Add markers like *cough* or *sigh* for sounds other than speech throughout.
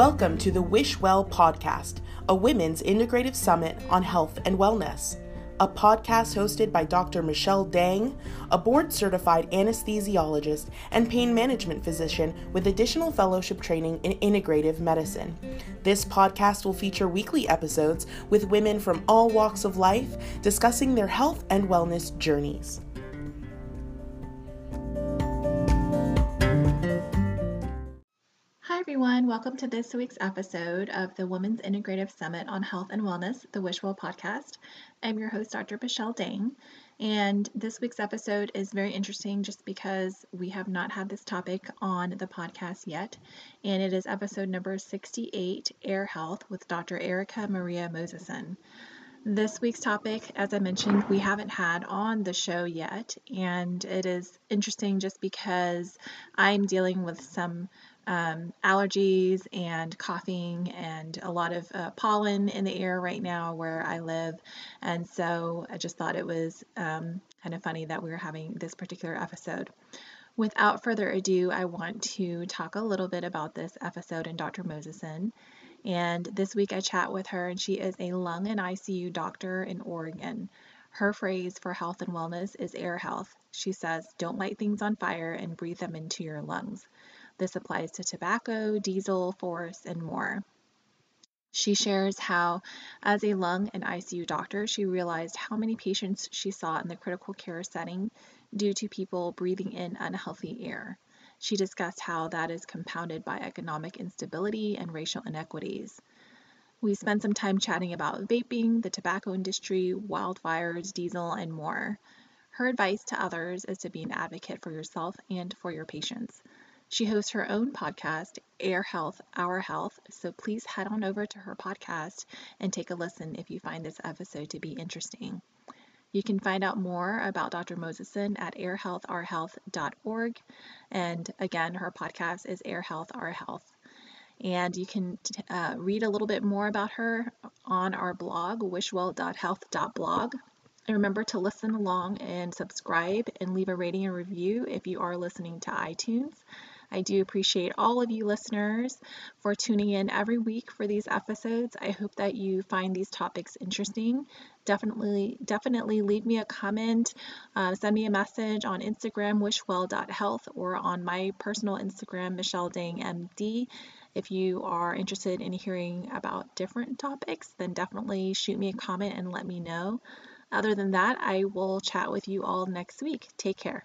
Welcome to the Wish Well podcast, a women's integrative summit on health and wellness. A podcast hosted by Dr. Michelle Dang, a board certified anesthesiologist and pain management physician with additional fellowship training in integrative medicine. This podcast will feature weekly episodes with women from all walks of life discussing their health and wellness journeys. Everyone. Welcome to this week's episode of the Women's Integrative Summit on Health and Wellness, the Wishwell podcast. I'm your host, Dr. Michelle Dang. And this week's episode is very interesting just because we have not had this topic on the podcast yet. And it is episode number 68 Air Health with Dr. Erica Maria Moseson. This week's topic, as I mentioned, we haven't had on the show yet, and it is interesting just because I'm dealing with some um, allergies and coughing and a lot of uh, pollen in the air right now where I live. And so I just thought it was um, kind of funny that we were having this particular episode. Without further ado, I want to talk a little bit about this episode and Dr. Moseson. And this week I chat with her, and she is a lung and ICU doctor in Oregon. Her phrase for health and wellness is air health. She says, Don't light things on fire and breathe them into your lungs. This applies to tobacco, diesel, forest, and more. She shares how, as a lung and ICU doctor, she realized how many patients she saw in the critical care setting due to people breathing in unhealthy air. She discussed how that is compounded by economic instability and racial inequities. We spent some time chatting about vaping, the tobacco industry, wildfires, diesel, and more. Her advice to others is to be an advocate for yourself and for your patients. She hosts her own podcast, Air Health, Our Health, so please head on over to her podcast and take a listen if you find this episode to be interesting. You can find out more about Dr. Moseson at airhealthourhealth.org. And again, her podcast is Air Health, Our Health. And you can uh, read a little bit more about her on our blog, wishwell.health.blog. And remember to listen along and subscribe and leave a rating and review if you are listening to iTunes. I do appreciate all of you listeners for tuning in every week for these episodes. I hope that you find these topics interesting. Definitely, definitely leave me a comment, uh, send me a message on Instagram, wishwell.health, or on my personal Instagram, Michelle Dang MD. If you are interested in hearing about different topics, then definitely shoot me a comment and let me know. Other than that, I will chat with you all next week. Take care.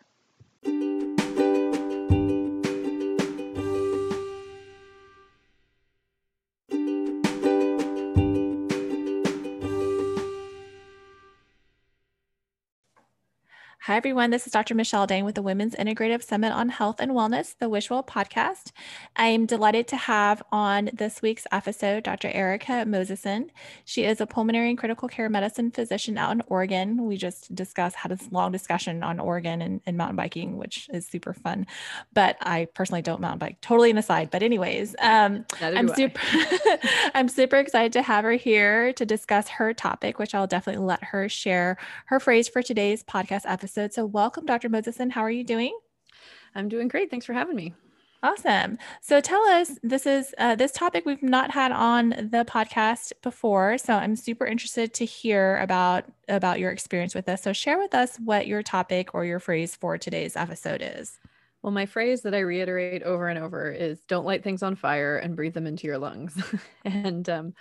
Hi, everyone. This is Dr. Michelle Dang with the Women's Integrative Summit on Health and Wellness, the Wishwell podcast. I'm delighted to have on this week's episode Dr. Erica Moseson. She is a pulmonary and critical care medicine physician out in Oregon. We just discussed, had this long discussion on Oregon and, and mountain biking, which is super fun. But I personally don't mountain bike, totally an aside. But, anyways, um, I'm super, *laughs* I'm super excited to have her here to discuss her topic, which I'll definitely let her share her phrase for today's podcast episode episode. So, welcome, Dr. Moseson. How are you doing? I'm doing great. Thanks for having me. Awesome. So tell us, this is uh, this topic we've not had on the podcast before, so I'm super interested to hear about about your experience with this. So share with us what your topic or your phrase for today's episode is. Well, my phrase that I reiterate over and over is "Don't light things on fire and breathe them into your lungs." *laughs* and um,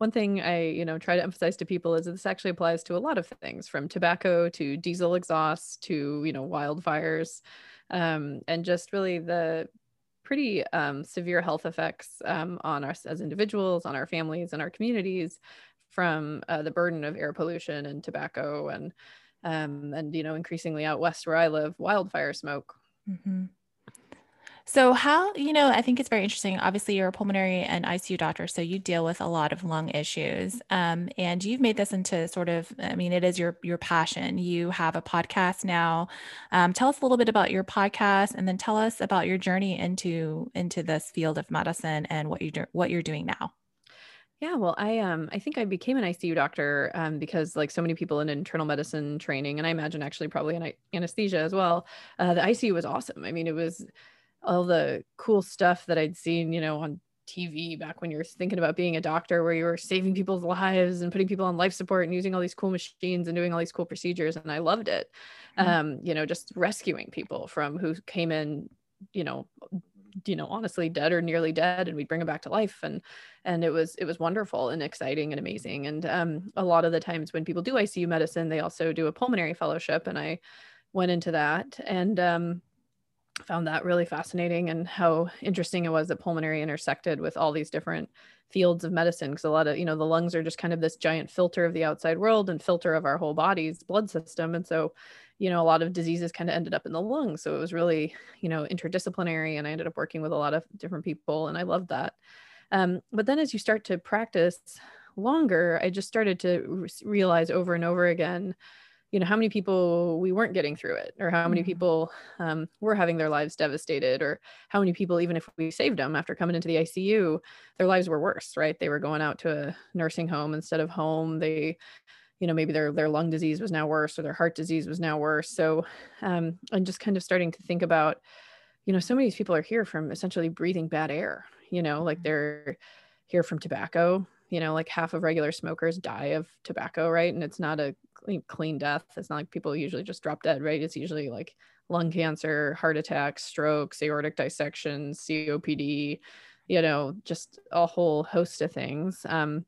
one thing I, you know, try to emphasize to people is that this actually applies to a lot of things from tobacco to diesel exhaust to, you know, wildfires um, and just really the pretty um, severe health effects um, on us as individuals, on our families and our communities from uh, the burden of air pollution and tobacco and, um, and, you know, increasingly out west where I live, wildfire smoke. Mm-hmm. So, how, you know, I think it's very interesting. Obviously, you're a pulmonary and ICU doctor, so you deal with a lot of lung issues. Um, and you've made this into sort of, I mean, it is your your passion. You have a podcast now. Um, tell us a little bit about your podcast, and then tell us about your journey into into this field of medicine and what you do, what you're doing now. Yeah, well, I um I think I became an ICU doctor um because like so many people in internal medicine training, and I imagine actually probably in anesthesia as well, uh, the ICU was awesome. I mean, it was all the cool stuff that I'd seen, you know, on TV back when you were thinking about being a doctor, where you were saving people's lives and putting people on life support and using all these cool machines and doing all these cool procedures. And I loved it. Mm-hmm. Um, you know, just rescuing people from who came in, you know, you know honestly dead or nearly dead and we'd bring them back to life and and it was it was wonderful and exciting and amazing and um, a lot of the times when people do icu medicine they also do a pulmonary fellowship and i went into that and um, found that really fascinating and how interesting it was that pulmonary intersected with all these different fields of medicine because a lot of you know the lungs are just kind of this giant filter of the outside world and filter of our whole body's blood system and so you know a lot of diseases kind of ended up in the lungs. So it was really you know interdisciplinary and i ended up working with a lot of different people and i loved that. Um, but then as you start to practice longer i just started to re- realize over and over again you know how many people we weren't getting through it or how many mm-hmm. people um, were having their lives devastated or how many people even if we saved them after coming into the icu their lives were worse right they were going out to a nursing home instead of home they you know maybe their their lung disease was now worse or their heart disease was now worse so um, i'm just kind of starting to think about you know so many people are here from essentially breathing bad air you know like mm-hmm. they're here from tobacco you know like half of regular smokers die of tobacco right and it's not a clean death. It's not like people usually just drop dead, right? It's usually like lung cancer, heart attacks, strokes, aortic dissection, COPD, you know, just a whole host of things. Um,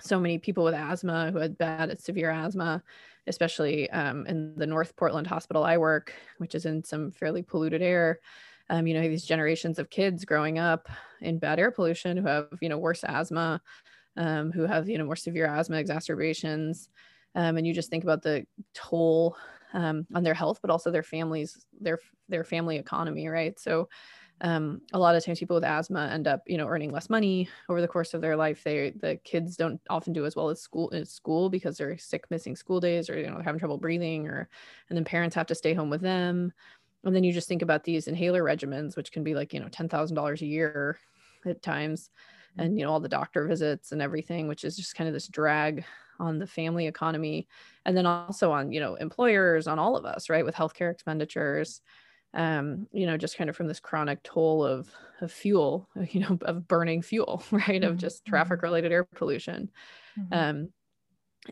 so many people with asthma who had bad, severe asthma, especially um, in the North Portland hospital I work, which is in some fairly polluted air. Um, you know, these generations of kids growing up in bad air pollution who have, you know, worse asthma, um, who have, you know, more severe asthma exacerbations um, and you just think about the toll um, on their health, but also their families, their their family economy, right? So um, a lot of times people with asthma end up, you know, earning less money over the course of their life. They the kids don't often do as well as school in school because they're sick, missing school days, or you know, having trouble breathing, or and then parents have to stay home with them. And then you just think about these inhaler regimens, which can be like you know ten thousand dollars a year at times, and you know all the doctor visits and everything, which is just kind of this drag on the family economy and then also on you know employers on all of us right with healthcare expenditures um, you know just kind of from this chronic toll of of fuel *laughs* you know of burning fuel *laughs* right mm-hmm. of just traffic mm-hmm. related air pollution mm-hmm. um,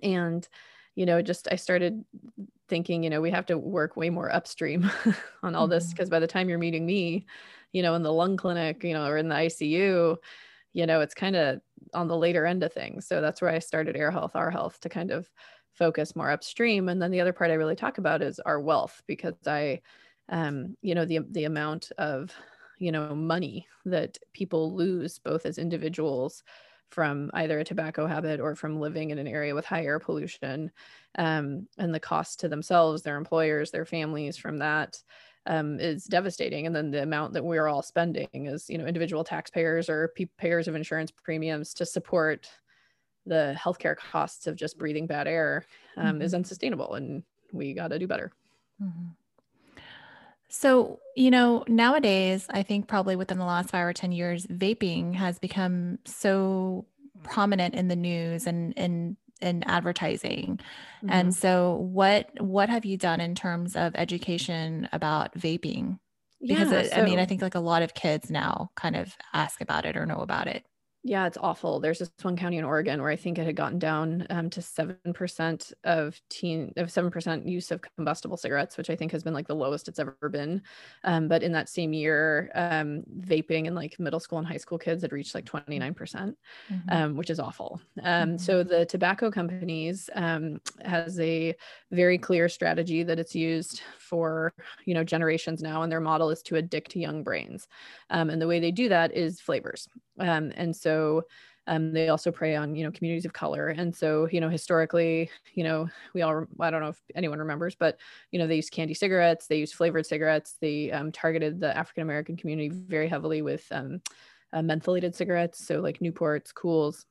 and you know just i started thinking you know we have to work way more upstream *laughs* on all mm-hmm. this because by the time you're meeting me you know in the lung clinic you know or in the icu you know it's kind of on the later end of things. So that's where i started air health our health to kind of focus more upstream. And then the other part i really talk about is our wealth because i um you know the the amount of you know money that people lose both as individuals from either a tobacco habit or from living in an area with high air pollution um, and the cost to themselves their employers their families from that um, is devastating. And then the amount that we're all spending as you know individual taxpayers or pe- payers of insurance premiums to support the healthcare costs of just breathing bad air um, mm-hmm. is unsustainable, and we got to do better. Mm-hmm. So, you know, nowadays, I think probably within the last five or 10 years, vaping has become so prominent in the news and, and in advertising. Mm-hmm. And so what what have you done in terms of education about vaping? Because yeah, it, so, I mean, I think like a lot of kids now kind of ask about it or know about it. Yeah, it's awful. There's this one county in Oregon where I think it had gotten down um, to seven percent of teen of seven percent use of combustible cigarettes, which I think has been like the lowest it's ever been. Um, but in that same year, um, vaping in like middle school and high school kids had reached like 29 percent, mm-hmm. Um, which is awful. Um, mm-hmm. So the tobacco companies um, has a very clear strategy that it's used for you know generations now, and their model is to addict young brains. and the way they do that is flavors. Um, and so um, they also prey on you know communities of color and so you know historically you know we all i don't know if anyone remembers but you know they used candy cigarettes they used flavored cigarettes they um, targeted the african american community very heavily with um, uh, mentholated cigarettes so like newports Kools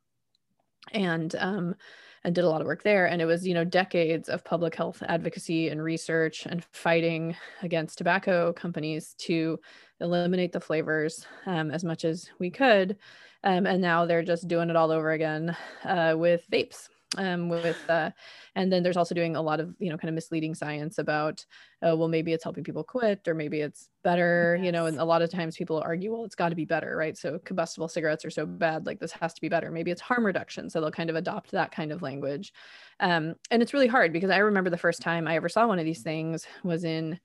and um, and did a lot of work there and it was you know decades of public health advocacy and research and fighting against tobacco companies to eliminate the flavors um, as much as we could. Um, and now they're just doing it all over again uh, with vapes. um, with uh, and then there's also doing a lot of you know kind of misleading science about uh, well maybe it's helping people quit or maybe it's better yes. you know and a lot of times people argue well it's got to be better right so combustible cigarettes are so bad like this has to be better maybe it's harm reduction so they'll kind of adopt that kind of language um, and it's really hard because i remember the first time i ever saw one of these things was in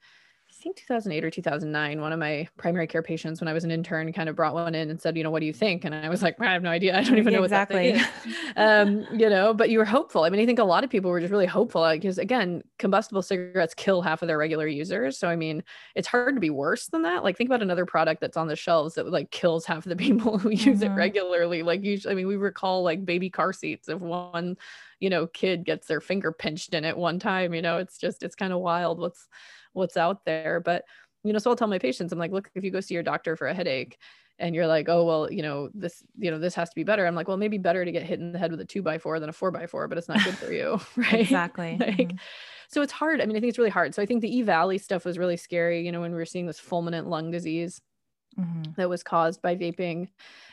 think 2008 or 2009, one of my primary care patients, when I was an intern, kind of brought one in and said, you know, what do you think? And I was like, I have no idea. I don't even know exactly. *laughs* um, you know, but you were hopeful. I mean, I think a lot of people were just really hopeful because again, combustible cigarettes kill half of their regular users. So, I mean, it's hard to be worse than that. Like think about another product that's on the shelves that like kills half of the *laughs* people who use mm-hmm. it regularly. Like usually, I mean, we recall like baby car seats if one, you know, kid gets their finger pinched in it one time, you know, it's just, it's kind of wild what's, what's out there. But, you know, so I'll tell my patients, I'm like, look, if you go see your doctor for a headache and you're like, oh, well, you know, this, you know, this has to be better. I'm like, well, maybe better to get hit in the head with a two by four than a four by four, but it's not good for *laughs* you. *laughs* right. Exactly. like, mm-hmm. So it's hard. I mean, I think it's really hard. So I think the E Valley stuff was really scary, you know, when we were seeing this fulminant lung disease. Mm-hmm. that was caused by vaping.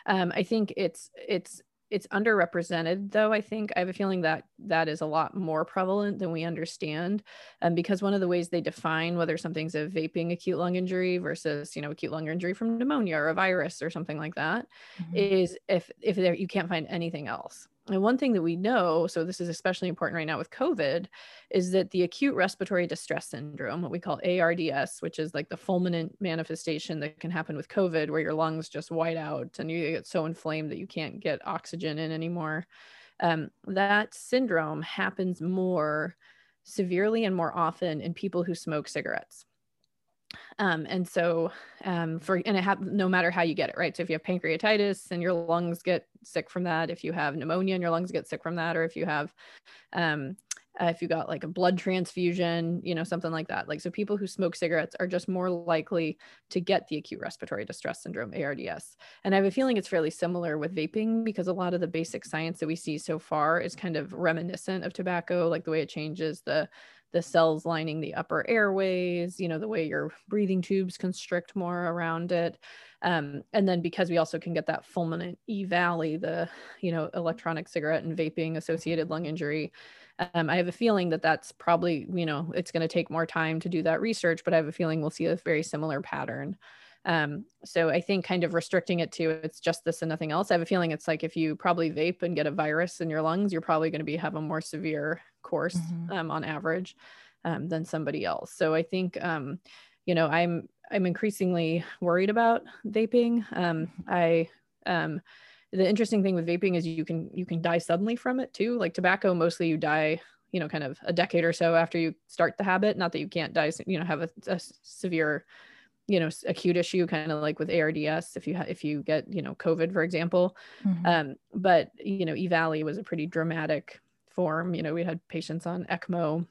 Um, I think it's it's it's underrepresented though i think i have a feeling that that is a lot more prevalent than we understand um, because one of the ways they define whether something's a vaping acute lung injury versus you know acute lung injury from pneumonia or a virus or something like that, mm-hmm. is if if there, you can't find anything else and one thing that we know, so this is especially important right now with COVID, is that the acute respiratory distress syndrome, what we call ARDS, which is like the fulminant manifestation that can happen with COVID, where your lungs just white out and you get so inflamed that you can't get oxygen in anymore. Um, that syndrome happens more severely and more often in people who smoke cigarettes. Um, and so um, for and it happens no matter how you get it, right? So if you have pancreatitis and your lungs get sick from that, if you have pneumonia and your lungs get sick from that, or if you have um, uh, if you got like a blood transfusion, you know, something like that. Like, so people who smoke cigarettes are just more likely to get the acute respiratory distress syndrome, ARDS. And I have a feeling it's fairly similar with vaping because a lot of the basic science that we see so far is kind of reminiscent of tobacco, like the way it changes the the cells lining the upper airways, you know, the way your breathing tubes constrict more around it. Um, and then because we also can get that fulminant E valley, the, you know, electronic cigarette and vaping associated lung injury, um, I have a feeling that that's probably, you know, it's going to take more time to do that research, but I have a feeling we'll see a very similar pattern. Um, so I think kind of restricting it to it's just this and nothing else. I have a feeling it's like if you probably vape and get a virus in your lungs, you're probably going to be have a more severe course mm-hmm. um, on average um, than somebody else. So I think um, you know I'm I'm increasingly worried about vaping. Um, mm-hmm. I um, the interesting thing with vaping is you can you can die suddenly from it too. Like tobacco, mostly you die you know kind of a decade or so after you start the habit. Not that you can't die, you know, have a, a severe you know acute issue kind of like with ARDS if you ha- if you get you know COVID for example mm-hmm. um, but you know E Valley was a pretty dramatic form you know we had patients on ECMO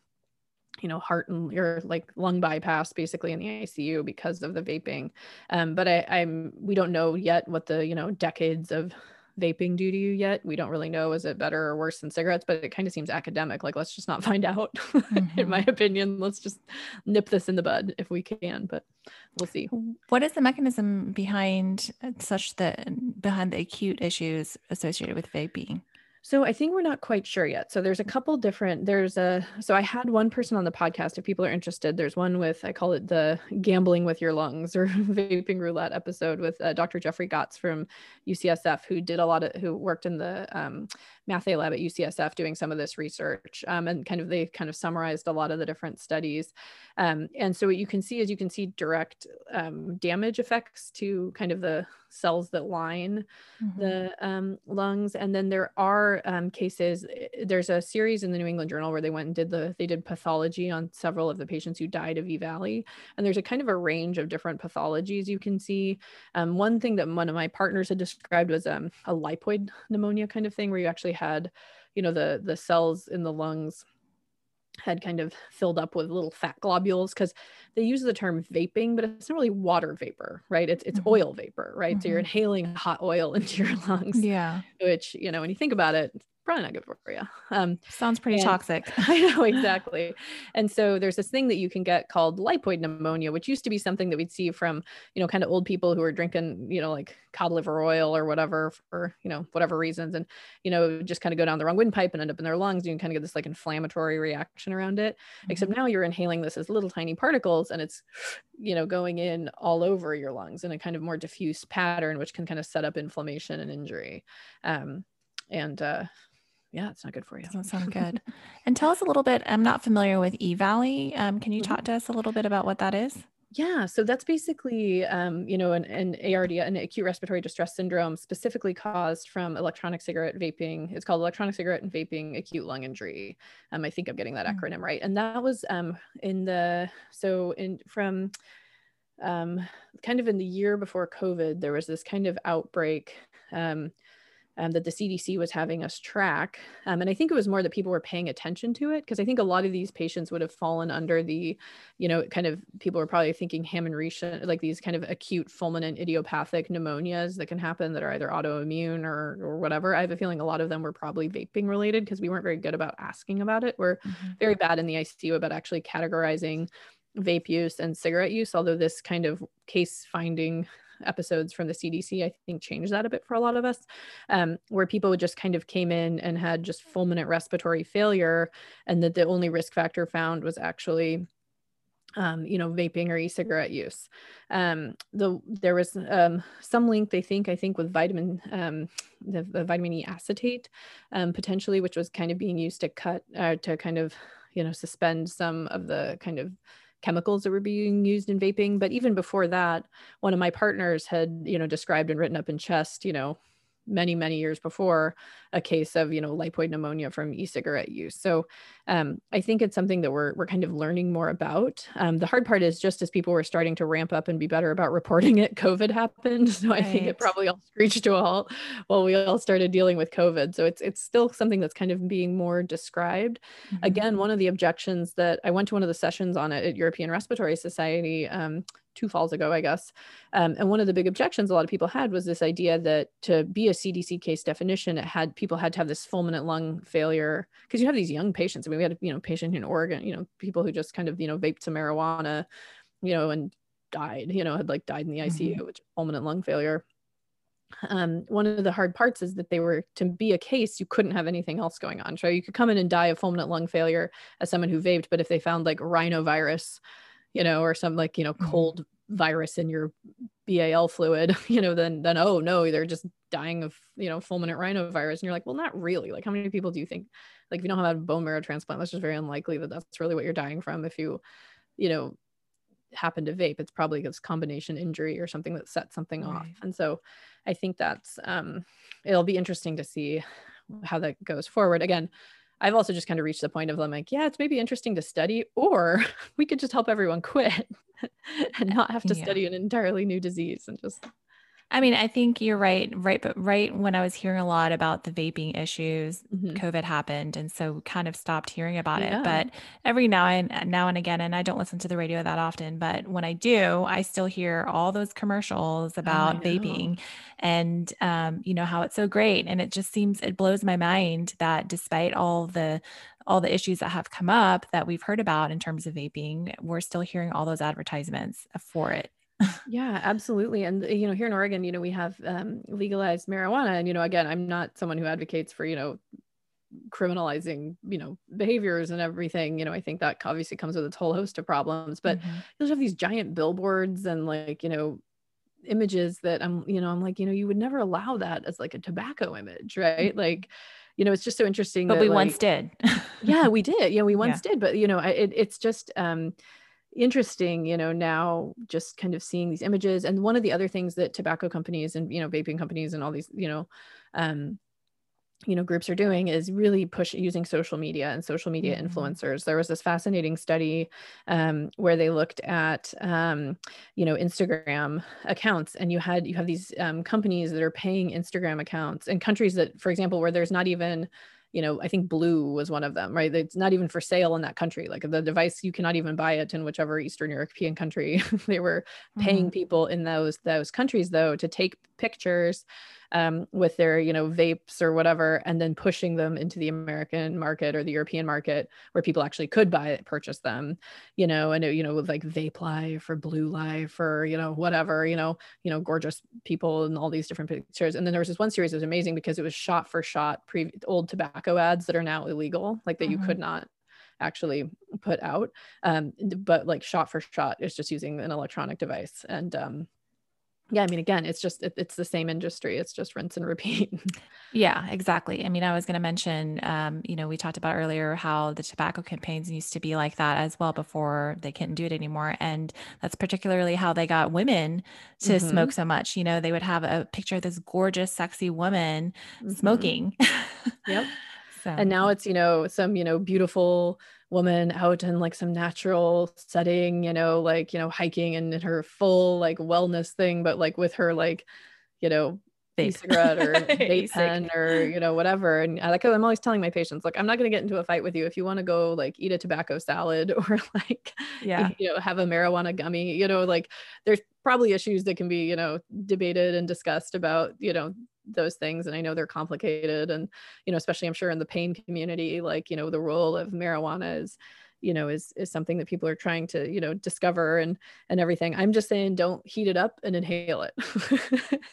you know heart and your like lung bypass basically in the ICU because of the vaping um, but I, I'm we don't know yet what the you know decades of vaping do to you yet. We don't really know is it better or worse than cigarettes, but it kind of seems academic. Like let's just not find *laughs* out. Mm-hmm. in my mm-hmm. opinion, let's just nip this in the bud if we can, but we'll see. What is the mechanism behind uh, such the behind the acute issues associated with vaping? So I think we're not quite sure yet. So there's a couple different there's a so I had one person on the podcast if people are interested. There's one with I call it the gambling with your lungs or *laughs* vaping roulette episode with uh, Dr. Jeffrey Gotts from UCSF who did a lot of who worked in the um, Matthay lab at UCSF doing some of this research um, and kind of they kind of summarized a lot of the different studies. Um, and so what you can see is you can see direct um, damage effects to kind of the cells that line mm-hmm. the um, lungs. And then there are um, cases. Eh, there's a series in the New England Journal where they went and did the they did pathology on several of the patients who died of E Valley. And there's a kind of a range of different pathologies you can see. Um, one thing that one of my partners had described was um, a lipoid pneumonia kind of thing, where you actually had, you know, the the cells in the lungs had kind of filled up with little fat globules because they use the term vaping, but it's not really water vapor, right? It's it's mm-hmm. oil vapor, right? Mm-hmm. So you're mm-hmm. inhaling hot oil *laughs* into your lungs. Yeah. Which, you know, when you think about it, probably not good for you. Um, Sounds pretty and, toxic. *laughs* I know exactly. and so there's this thing that you can get called lipoid pneumonia, which used to be something that we'd see from, you know, kind of old people who are drinking, you know, like cod liver oil or whatever for, you know, whatever reasons. And, you know, just kind of go down the wrong windpipe and end up in their lungs. You can kind of get this like inflammatory reaction around it. Mm-hmm. Except now you're inhaling this as little tiny particles and it's, you know, going in all over your lungs in a kind of more diffuse pattern, which can kind of set up inflammation and injury. Um, and uh, yeah, it's not good for you. Doesn't sound *laughs* good. and tell us a little bit. I'm not familiar with EVALI. Um, can you mm-hmm. talk to us a little bit about what that is? Yeah, so that's basically, um, you know, an, an ARD, an acute respiratory distress syndrome, specifically caused from electronic cigarette vaping. It's called electronic cigarette and vaping acute lung injury. Um, I think I'm getting that mm-hmm. acronym right. And that was um, in the so in from um, kind of in the year before COVID, there was this kind of outbreak. Um, um, that the CDC was having us track. Um, and I think it was more that people were paying attention to it because I think a lot of these patients would have fallen under the, you know, kind of people were probably thinking Hammer-Rieschen, like these kind of acute fulminant idiopathic pneumonias that can happen that are either autoimmune or, or whatever. I have a feeling a lot of them were probably vaping related because we weren't very good about asking about it. We're mm-hmm. very bad in the ICU about actually categorizing vape use and cigarette use, although this kind of case finding episodes from the CDC, I think changed that a bit for a lot of us, um, where people just kind of came in and had just fulminant respiratory failure, and that the only risk factor found was actually um, you know, vaping or e-cigarette use. Um, the there was um, some link they think I think with vitamin um, the, the vitamin E acetate um, potentially, which was kind of being used to cut uh, to kind of you know suspend some of the kind of chemicals that were being used in vaping but even before that one of my partners had you know described and written up in chest you know many many years before a case of you know lipoid pneumonia from e-cigarette use. So um, i think it's something that we're, we're kind of learning more about. Um, the hard part is just as people were starting to ramp up and be better about reporting it *laughs* covid happened. So right. i think it probably all screeched to a halt while we all started dealing with covid. So it's it's still something that's kind of being more described. Mm-hmm. again one of the objections that i went to one of the sessions on it at european respiratory society um, two falls ago, I guess. Um, and one of the big objections a lot of people had was this idea that to be a CDC case definition, it had people had to have this fulminant lung failure because you have these young patients. I mean, we had you know patient in Oregon, you know, people who just kind of you know vaped some marijuana, you know, and died, you know, had like died in the ICU, mm-hmm. which fulminant lung failure. Um, one of the hard parts is that they were to be a case, you couldn't have anything else going on. So you could come in and die of fulminant lung failure as someone who vaped, but if they found like rhinovirus you know, or some like, you know, mm-hmm. cold virus in your BAL fluid, *laughs* you know, then then oh no, they're just dying of, you know, fulminant rhinovirus. And you're like, well, not really. Like how many people do you think like if you don't have a bone marrow transplant, that's just very unlikely that that's really what you're dying from if you, you know, happen to vape. It's probably this combination injury or something that sets something right. off. And so I think that's um it'll be interesting to see how that goes forward. Again, I've also just kind of reached the point of I'm like, yeah, it's maybe interesting to study, or *laughs* we could just help everyone quit *laughs* and not have to yeah. study an entirely new disease and just I mean, I think you're right. Right. But right when I was hearing a lot about the vaping issues, mm-hmm. COVID happened. And so kind of stopped hearing about yeah. it. But every now and now and again, and I don't listen to the radio that often, but when I do, I still hear all those commercials about oh, vaping and, um, you know, how it's so great. And it just seems, it blows my mind that despite all the, all the issues that have come up that we've heard about in terms of vaping, we're still hearing all those advertisements for it yeah, absolutely. And you know, here in Oregon, you know, we have um, legalized marijuana, and you know, again, I'm not someone who advocates for you know criminalizing you know behaviors and everything you know i think that obviously comes with its whole host of problems but mm-hmm. you'll have these giant billboards and like you know images that i'm you know i'm like you know you would never allow that as like a tobacco image right mm-hmm. like you know it's just so interesting but that, we like, once did yeah we did yeah we once yeah. did but you know it, it's just um interesting you know now just kind of seeing these images. And one of the other things that tobacco companies and you know vaping companies and all these you know um you know groups are doing is really push using social media and social media mm-hmm. influencers. There was this fascinating study um, where they looked at um, you know instagram accounts. And you had you have these um, companies that are paying instagram accounts in countries that for example where there's not even you know, I think blu was one of them, right? It's not even for sale in that country. Like the device, you cannot even buy it in whichever Eastern European country. *laughs* they were paying mm-hmm. people in those those countries though to take pictures um, with their you know vapes or whatever and then pushing them into the american market or the european market where people actually could buy it purchase them you know and you know with like vape life or blue life or you know whatever you know you know gorgeous people and all these different pictures and then there was this one series that was amazing because it was shot for shot pre old tobacco ads that are now illegal like that mm-hmm. you could not actually put out um, but like shot for shot is just using an electronic device and um, yeah i mean again it's just it, it's the same industry it's just rinse and repeat *laughs* yeah exactly i mean i was going to mention um, you know we talked about earlier how the tobacco campaigns used to be like that as well before they couldn't do it anymore and that's particularly how they got women to mm-hmm. smoke so much you know they would have a picture of this gorgeous sexy woman mm-hmm. smoking yep *laughs* so. and now it's you know some you know beautiful woman out in like some natural setting, you know, like, you know, hiking and in her full like wellness thing, but like with her like, you know, e-cigarette or *laughs* vape pen or you know whatever. And I, like i'm always telling my patients like i'm not going to get into a fight with you. If you want to go like eat a tobacco salad *laughs* or like yeah. *laughs* you know have a marijuana gummy you know like there's probably issues that can be you know debated and discussed about you know those things and i know they're complicated and you know especially i'm sure in the pain community like you know the role of marijuana is you know is is something that people are trying to you know discover and and everything. I'm just saying don't heat it up and inhale it.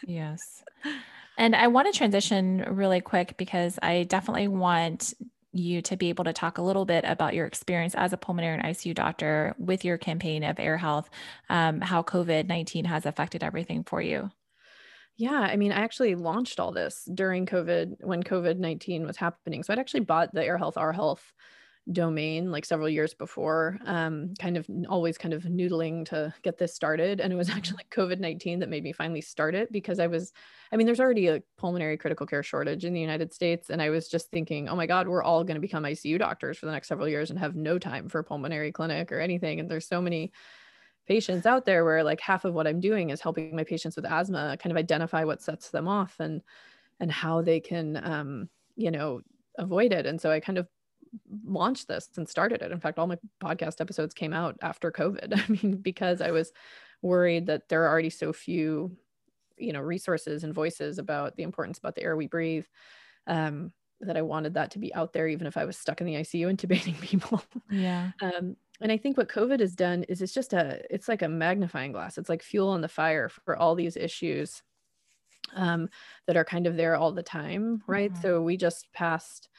Yes. And i want to transition really quick because i definitely want you to be able to talk a little bit about your experience as a pulmonary and ICU doctor with your campaign of air health, um, how COVID 19 has affected everything for you. Yeah, I mean, I actually launched all this during COVID when COVID 19 was happening. So I'd actually bought the Air Health, Our Health domain like several years before, um, kind of always kind of noodling to get this started. And it was *laughs* mm-hmm. actually COVID 19 that made me finally start it because I was, I mean, there's already a pulmonary critical care shortage in the United States. And I was just thinking, oh my God, we're all going to become ICU doctors for the next several years and have no time for a pulmonary clinic or anything. And there's so many patients out there where like half of what I'm doing is helping my patients with asthma kind of identify what sets them off and and how they can um, you know avoid it. And so I kind of launched this and started it. In fact, all my podcast episodes came out after COVID. *laughs* I mean, because I was worried that there are already so few, you know, resources and voices about the importance about the air we breathe. Um, that I wanted that to be out there, even if I was stuck in the ICU *laughs* intubating people. Yeah. Um, and i think what covid has done is it's just a it's like a magnifying glass it's like fuel on the fire for all these issues um, that are kind of there all the time right mm-hmm. so we just passed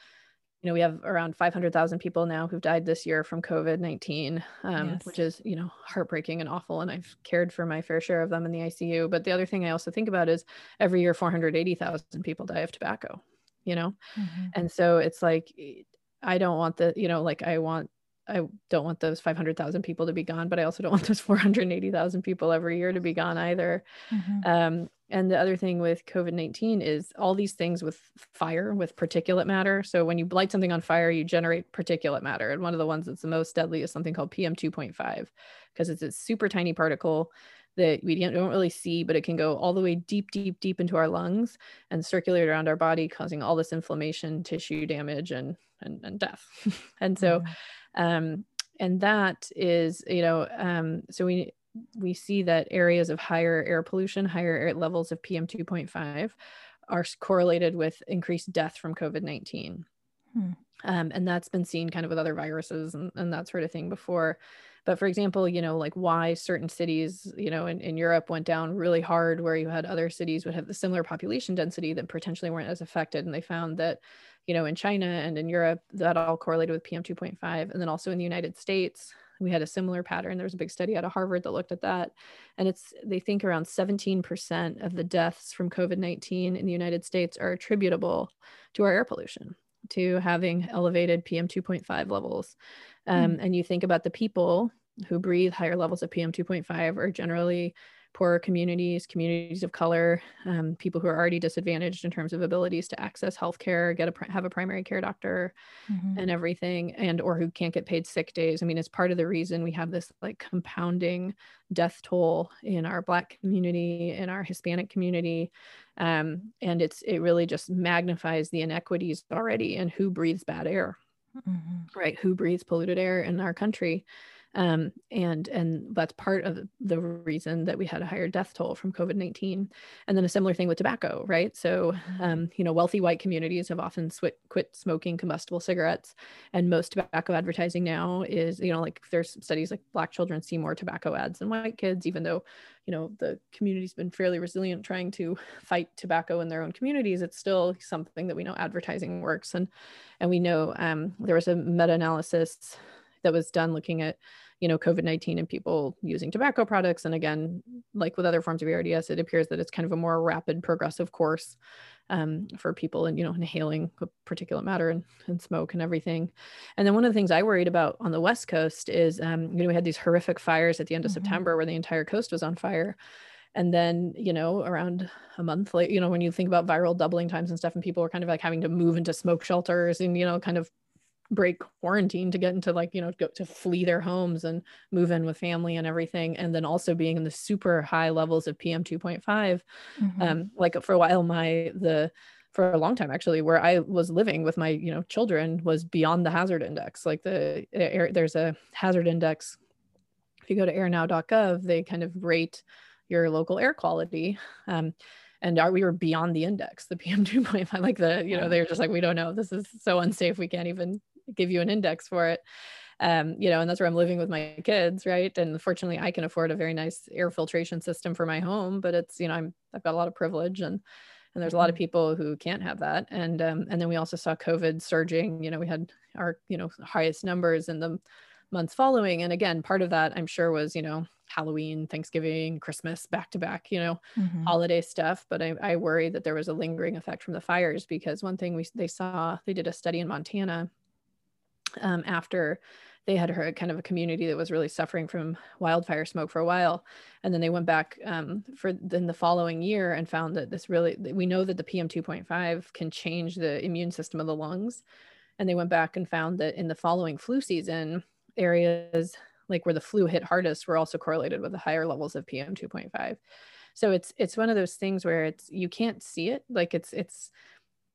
you know we have around 500000 people now who've died this year from covid-19 um, yes. which is you know heartbreaking and awful and i've cared for my fair share of them in the icu but the other thing i also think about is every year 480000 people die of tobacco you know mm-hmm. and so it's like i don't want the you know like i want I don't want those 500,000 people to be gone, but I also don't want those 480,000 people every year to be gone either. Mm-hmm. Um, and the other thing with COVID 19 is all these things with fire, with particulate matter. So when you light something on fire, you generate particulate matter. And one of the ones that's the most deadly is something called PM 2.5, because it's a super tiny particle that we don't really see, but it can go all the way deep, deep, deep into our lungs and circulate around our body, causing all this inflammation, tissue damage, and and, and death. *laughs* and so, mm-hmm um, and that is you know um, so we we see that areas of higher air pollution higher air levels of pm 2.5 are correlated with increased death from covid-19 hmm. Um, and that's been seen kind of with other viruses and, and that sort of thing before but for example you know like why certain cities you know in, in europe went down really hard where you had other cities would have the similar population density that potentially weren't as affected and they found that you know, in China and in Europe, that all correlated with PM 2.5. And then also in the United States, we had a similar pattern. There was a big study out of Harvard that looked at that. And it's, they think around 17% of the deaths from COVID 19 in the United States are attributable to our air pollution, to having elevated PM 2.5 levels. Um, mm. And you think about the people who breathe higher levels of PM 2.5 are generally poorer communities, communities of color, um, people who are already disadvantaged in terms of abilities to access healthcare, get a have a primary care doctor, mm-hmm. and everything, and or who can't get paid sick days. I mean, it's part of the reason we have this like compounding death toll in our Black community, in our Hispanic community, um, and it's it really just magnifies the inequities already in who breathes bad air, mm-hmm. right? Who breathes polluted air in our country. Um, and and that's part of the reason that we had a higher death toll from covid-19 and then a similar thing with tobacco right? So mm-hmm. um, you know wealthy white communities have often sw- quit smoking combustible cigarettes. And most tobacco advertising now is you know like there's studies like black children see more tobacco ads than white kids even though you know the community's been fairly resilient trying to fight tobacco in their own communities it's still something that we know advertising works. And and we know um, there was a meta-analysis that was done looking at you know covid-19 and people using tobacco products. And again like with other forms of ards it appears that it's kind of a more rapid progressive course um, for people and you know inhaling particulate matter and, and smoke and everything. And then one of the things i worried about on the west coast is um, you know we had these horrific fires at the end of mm-hmm. september where the entire coast was on fire. And then you know around a month late you know when you think about viral doubling times and stuff and people were kind of like having to move into smoke shelters and you know kind of break quarantine to get into like you know go to flee their homes and move in with family and everything and then also being in the super high levels of pm 2.5 mm-hmm. um like for a while my the for a long time actually where i was living with my you know children was beyond the hazard index. Like the air, there's a hazard index. If you go to airnow.gov they kind of rate your local air quality um, and are, we were beyond the index the pm 2.5 *laughs* like the you know they're just like we don't know. This is so unsafe. We can't even give you an index for it um, you know, and that's where I'm living with my kids, right? And fortunately, I can afford a very nice air filtration system for my home, but it's you know, I'm I've got a lot of privilege, and and there's a lot of mm-hmm. people who can't have that, and um, and then we also saw COVID surging. You know, we had our you know highest numbers in the months following, and again, part of that I'm sure was you know Halloween, Thanksgiving, Christmas, back to back, you know, mm-hmm. holiday stuff. But I, I worry that there was a lingering effect from the fires because one thing we they saw they did a study in Montana um, after they had heard kind of a community that was really suffering from wildfire smoke for a while. And then they went back um, for then the following year and found that this really we know that the pm 2.5 can change the immune system of the lungs. And they went back and found that in the following flu season areas like where the flu hit hardest were also correlated with the higher levels of pm 2.5 so it's it's one of those things where it's you can't see it. Like it's it's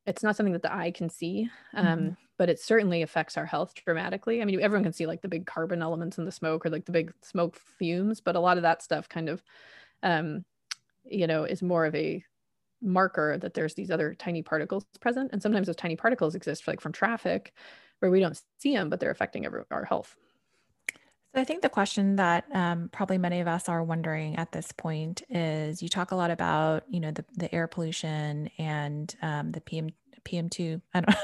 it's not something that the eye can see. Um, mm-hmm. But it certainly affects our health dramatically. I mean everyone can see like the big carbon elements in the smoke or like the big smoke fumes but a lot of that stuff kind of um, you know is more of a marker that there's these other tiny particles present and sometimes those tiny particles exist like from traffic where we don't see them but they're affecting every, our health. So I think the question that um, probably many of us are wondering at this point is you talk a lot about, you know, the, the air pollution and um, the PM PM2, I don't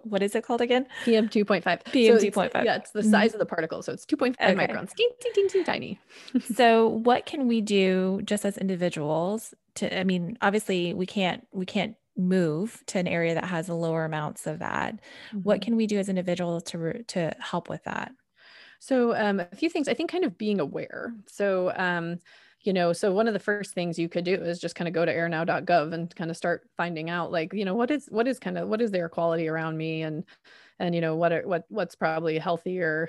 *laughs* what is it called again? PM 2.5. PM so 2.5. Yeah, it's the mm-hmm. size of the particle. So it's 2.5 okay. microns, teeny, teeny, teeny, tiny. *laughs* so what can we do just as individuals to, I mean, obviously we can't, we can't move to an area that has lower amounts of that. Mm-hmm. What can we do as individuals to, to help with that? So um, a few things, I think kind of being aware. So, um, you know, so one of the first things you could do is just kind of go to airnow.gov and kind of start finding out like, you know, what is, what is kind of, what is their quality around me and, and, you know, what are, what, what's probably healthier,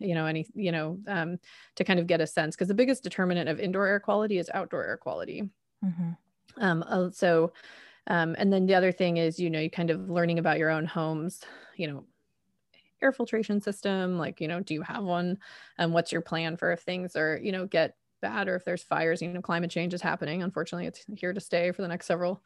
you know, any, you know, um, to kind of get a sense. Cause the biggest determinant of indoor air quality is outdoor air quality. Mm-hmm. Um, uh, so, um, and then the other thing is, you know, you kind of learning about your own homes, you know, air filtration system? Like, you know, do you have one? And what's your plan for if things are, you know, get bad or if there's fires, you know, climate change is happening. Unfortunately, it's here to stay for the next several,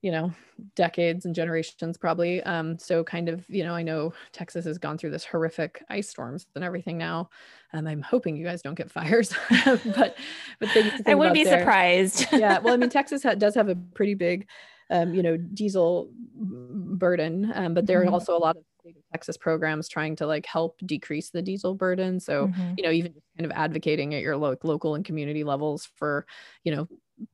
you know, decades and generations probably. Um, so kind of, you know, I know Texas has gone through this horrific ice storms and everything now. Um, I'm hoping you guys don't get *laughs* fires, but but I wouldn't be there. surprised. *laughs* yeah, well, I mean, Texas ha- does have a pretty big, um, you know, diesel burden, um, but there mm-hmm. are also a lot of Texas programs trying to like help decrease the diesel burden. So, mm-hmm. you know, even kind of advocating at your lo- local and community levels for, you know,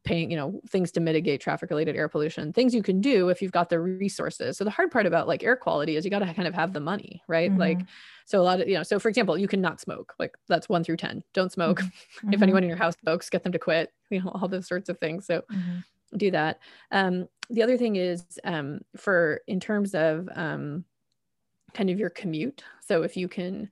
paying, you know, things to mitigate traffic related air pollution, things you can do if you've got the resources. So the hard part about like air quality is you got to kind of have the money, right? Mm-hmm. Like, so a lot of, you know, so for example, you cannot smoke, like that's one through 10, don't smoke. Mm-hmm. *laughs* if mm-hmm. anyone in your house smokes, get them to quit, *laughs* you know, all those sorts of things. So mm-hmm. do that. Um, the other thing is um, for, in terms of, um, kind of your commute. So if you can,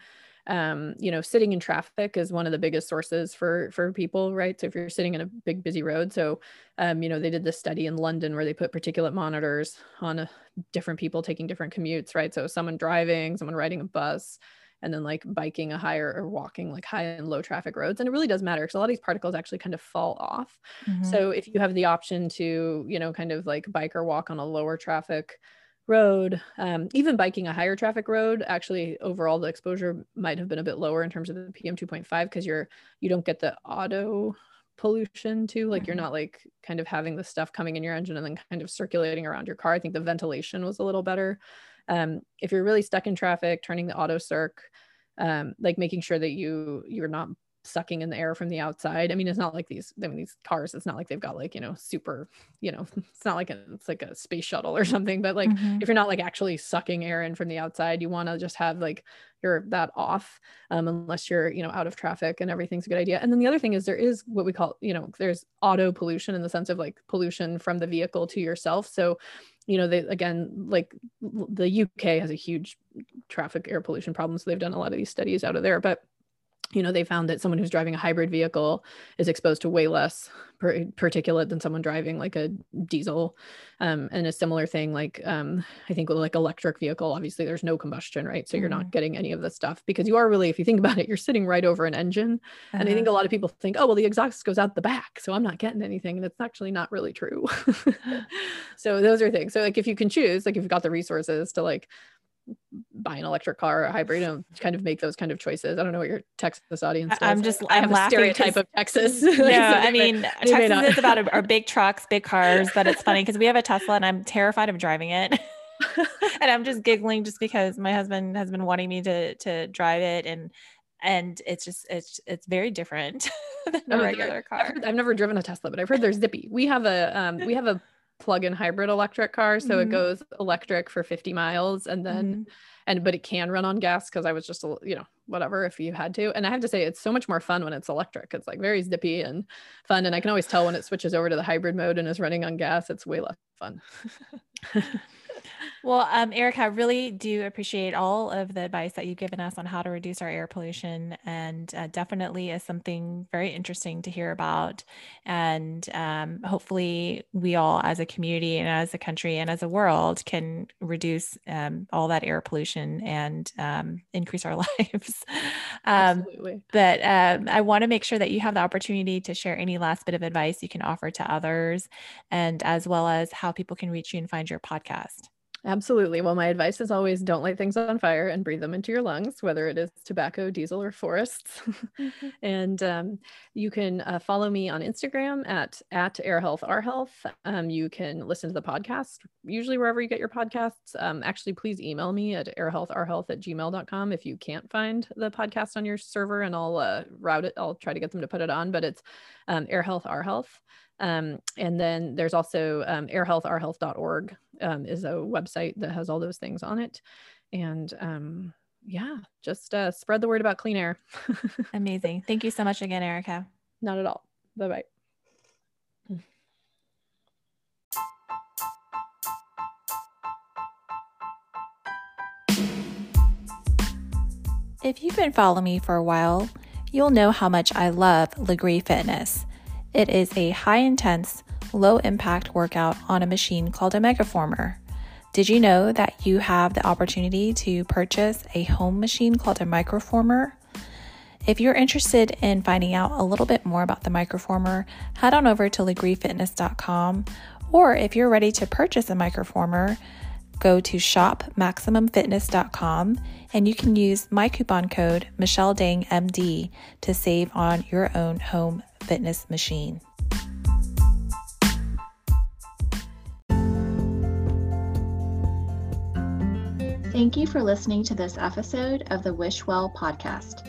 um, you know, sitting in traffic is one of the biggest sources for for people, right? So if you're sitting in a big busy road, so um, you know, they did this study in London where they put particulate monitors on a, different people taking different commutes, right? So someone driving, someone riding a bus, and then like biking a higher or walking like high and low traffic roads. And it really does matter because a lot of these particles actually kind of fall off. Mm-hmm. So if you have the option to, you know, kind of like bike or walk on a lower traffic road, um, even biking a higher traffic road, actually overall the exposure might have been a bit lower in terms of the PM 2.5 because you're you don't get the auto pollution too like mm-hmm. you're not like kind of having the stuff coming in your engine and then kind of circulating around your car i think the ventilation was a little better um, if you're really stuck in traffic turning the auto circ um, like making sure that you you're not sucking in the air from the outside. I mean, it's not like these, I mean, these cars, it's not like they've got like, you know, super, you know, *laughs* it's not like a, it's like a space shuttle or something, but like mm-hmm. if you're not like actually sucking air in from the outside, you want to just have like your, that off, um, unless you're, you know, out of traffic and everything's a good idea. And then the other thing is there is what we call, you know, there's auto pollution in the sense of like pollution from the vehicle to yourself. So, you know, they, again, like the UK has a huge traffic air pollution problem. So they've done a lot of these studies out of there, but you know they found that someone who's driving a hybrid vehicle is exposed to way less per- particulate than someone driving like a diesel um, and a similar thing like um, i think with like electric vehicle obviously there's no combustion right so mm-hmm. you're not mm-hmm. getting any of this stuff because you are really if you think about it you're sitting right over an engine uh-huh. and i think uh-huh. a lot of people think oh well the exhaust goes out the back so i'm not getting anything and it's actually not really true *laughs* *laughs* so those are things so like if you can choose like if you've got the resources to like buy an electric car or a hybrid and kind of make those kind of choices. I don't know what your Texas audience does. I'm just I have a stereotype of Texas. *laughs* No, *laughs* I mean Texas is about our big trucks, big *laughs* cars, but it's funny because we have a Tesla and I'm terrified of driving it. and I'm just giggling just because my husband has been wanting me to to drive it and and it's just it's it's very different than a regular car. I've, I've, never driven a Tesla, but I've heard they're zippy. We have a um we have a plug-in hybrid electric car so mm-hmm. it goes electric for 50 miles and then mm-hmm. and but it can run on gas because i was just you know whatever if you had to and i have to say it's so much more fun when it's electric it's like very zippy and fun and i can always tell when it switches over to the hybrid mode and is running on gas it's way less fun *laughs* *laughs* Well, um, Erica, I really do appreciate all of the advice that you've given us on how to reduce our air pollution, and uh, definitely is something very interesting to hear about. And um, hopefully, we all, as a community and as a country and as a world, can reduce um, all that air pollution and um, increase our *laughs* lives. Um, Absolutely. But um, I want to make sure that you have the opportunity to share any last bit of advice you can offer to others, and as well as how people can reach you and find your podcast. Absolutely. Well, my advice is always don't light things on fire and breathe them into your lungs, whether it is tobacco, diesel, or forests. Mm-hmm. *laughs* and um, you can uh, follow me on Instagram at at Air Health Our Health. Um, you can listen to the podcast usually wherever you get your podcasts. Um, actually, please email me at airhealthourhealth at gmail.com if you can't find the podcast on your server, and I'll uh, route it. I'll try to get them to put it on. But it's um, Air Health Our Health. Um, and then there's also um, airhealthourhealth.org um, is a website that has all those things on it. And um, yeah, just uh, spread the word about clean air. *laughs* Amazing. Thank you so much again, Erica. Not at all. Bye bye. If you've been following me for a while, you'll know how much I love Lagree Fitness. It is a high intense, low impact workout on a machine called a Megaformer. Did you know that you have the opportunity to purchase a home machine called a Microformer? If you're interested in finding out a little bit more about the Microformer, head on over to lagreefitness.com. Or if you're ready to purchase a Microformer, go to shopmaximumfitness.com and you can use my coupon code Michelle Dang MD to save on your own home fitness machine. Thank you for listening to this episode of the Wish Well podcast.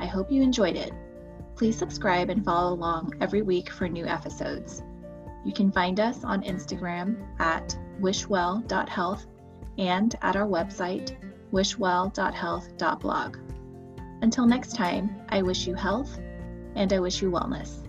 I hope you enjoyed it. Please subscribe and follow along every week for new episodes. You can find us on Instagram at wishwell.health and at our website, wishwell.health.blog. Until next time, I wish you health and I wish you wellness.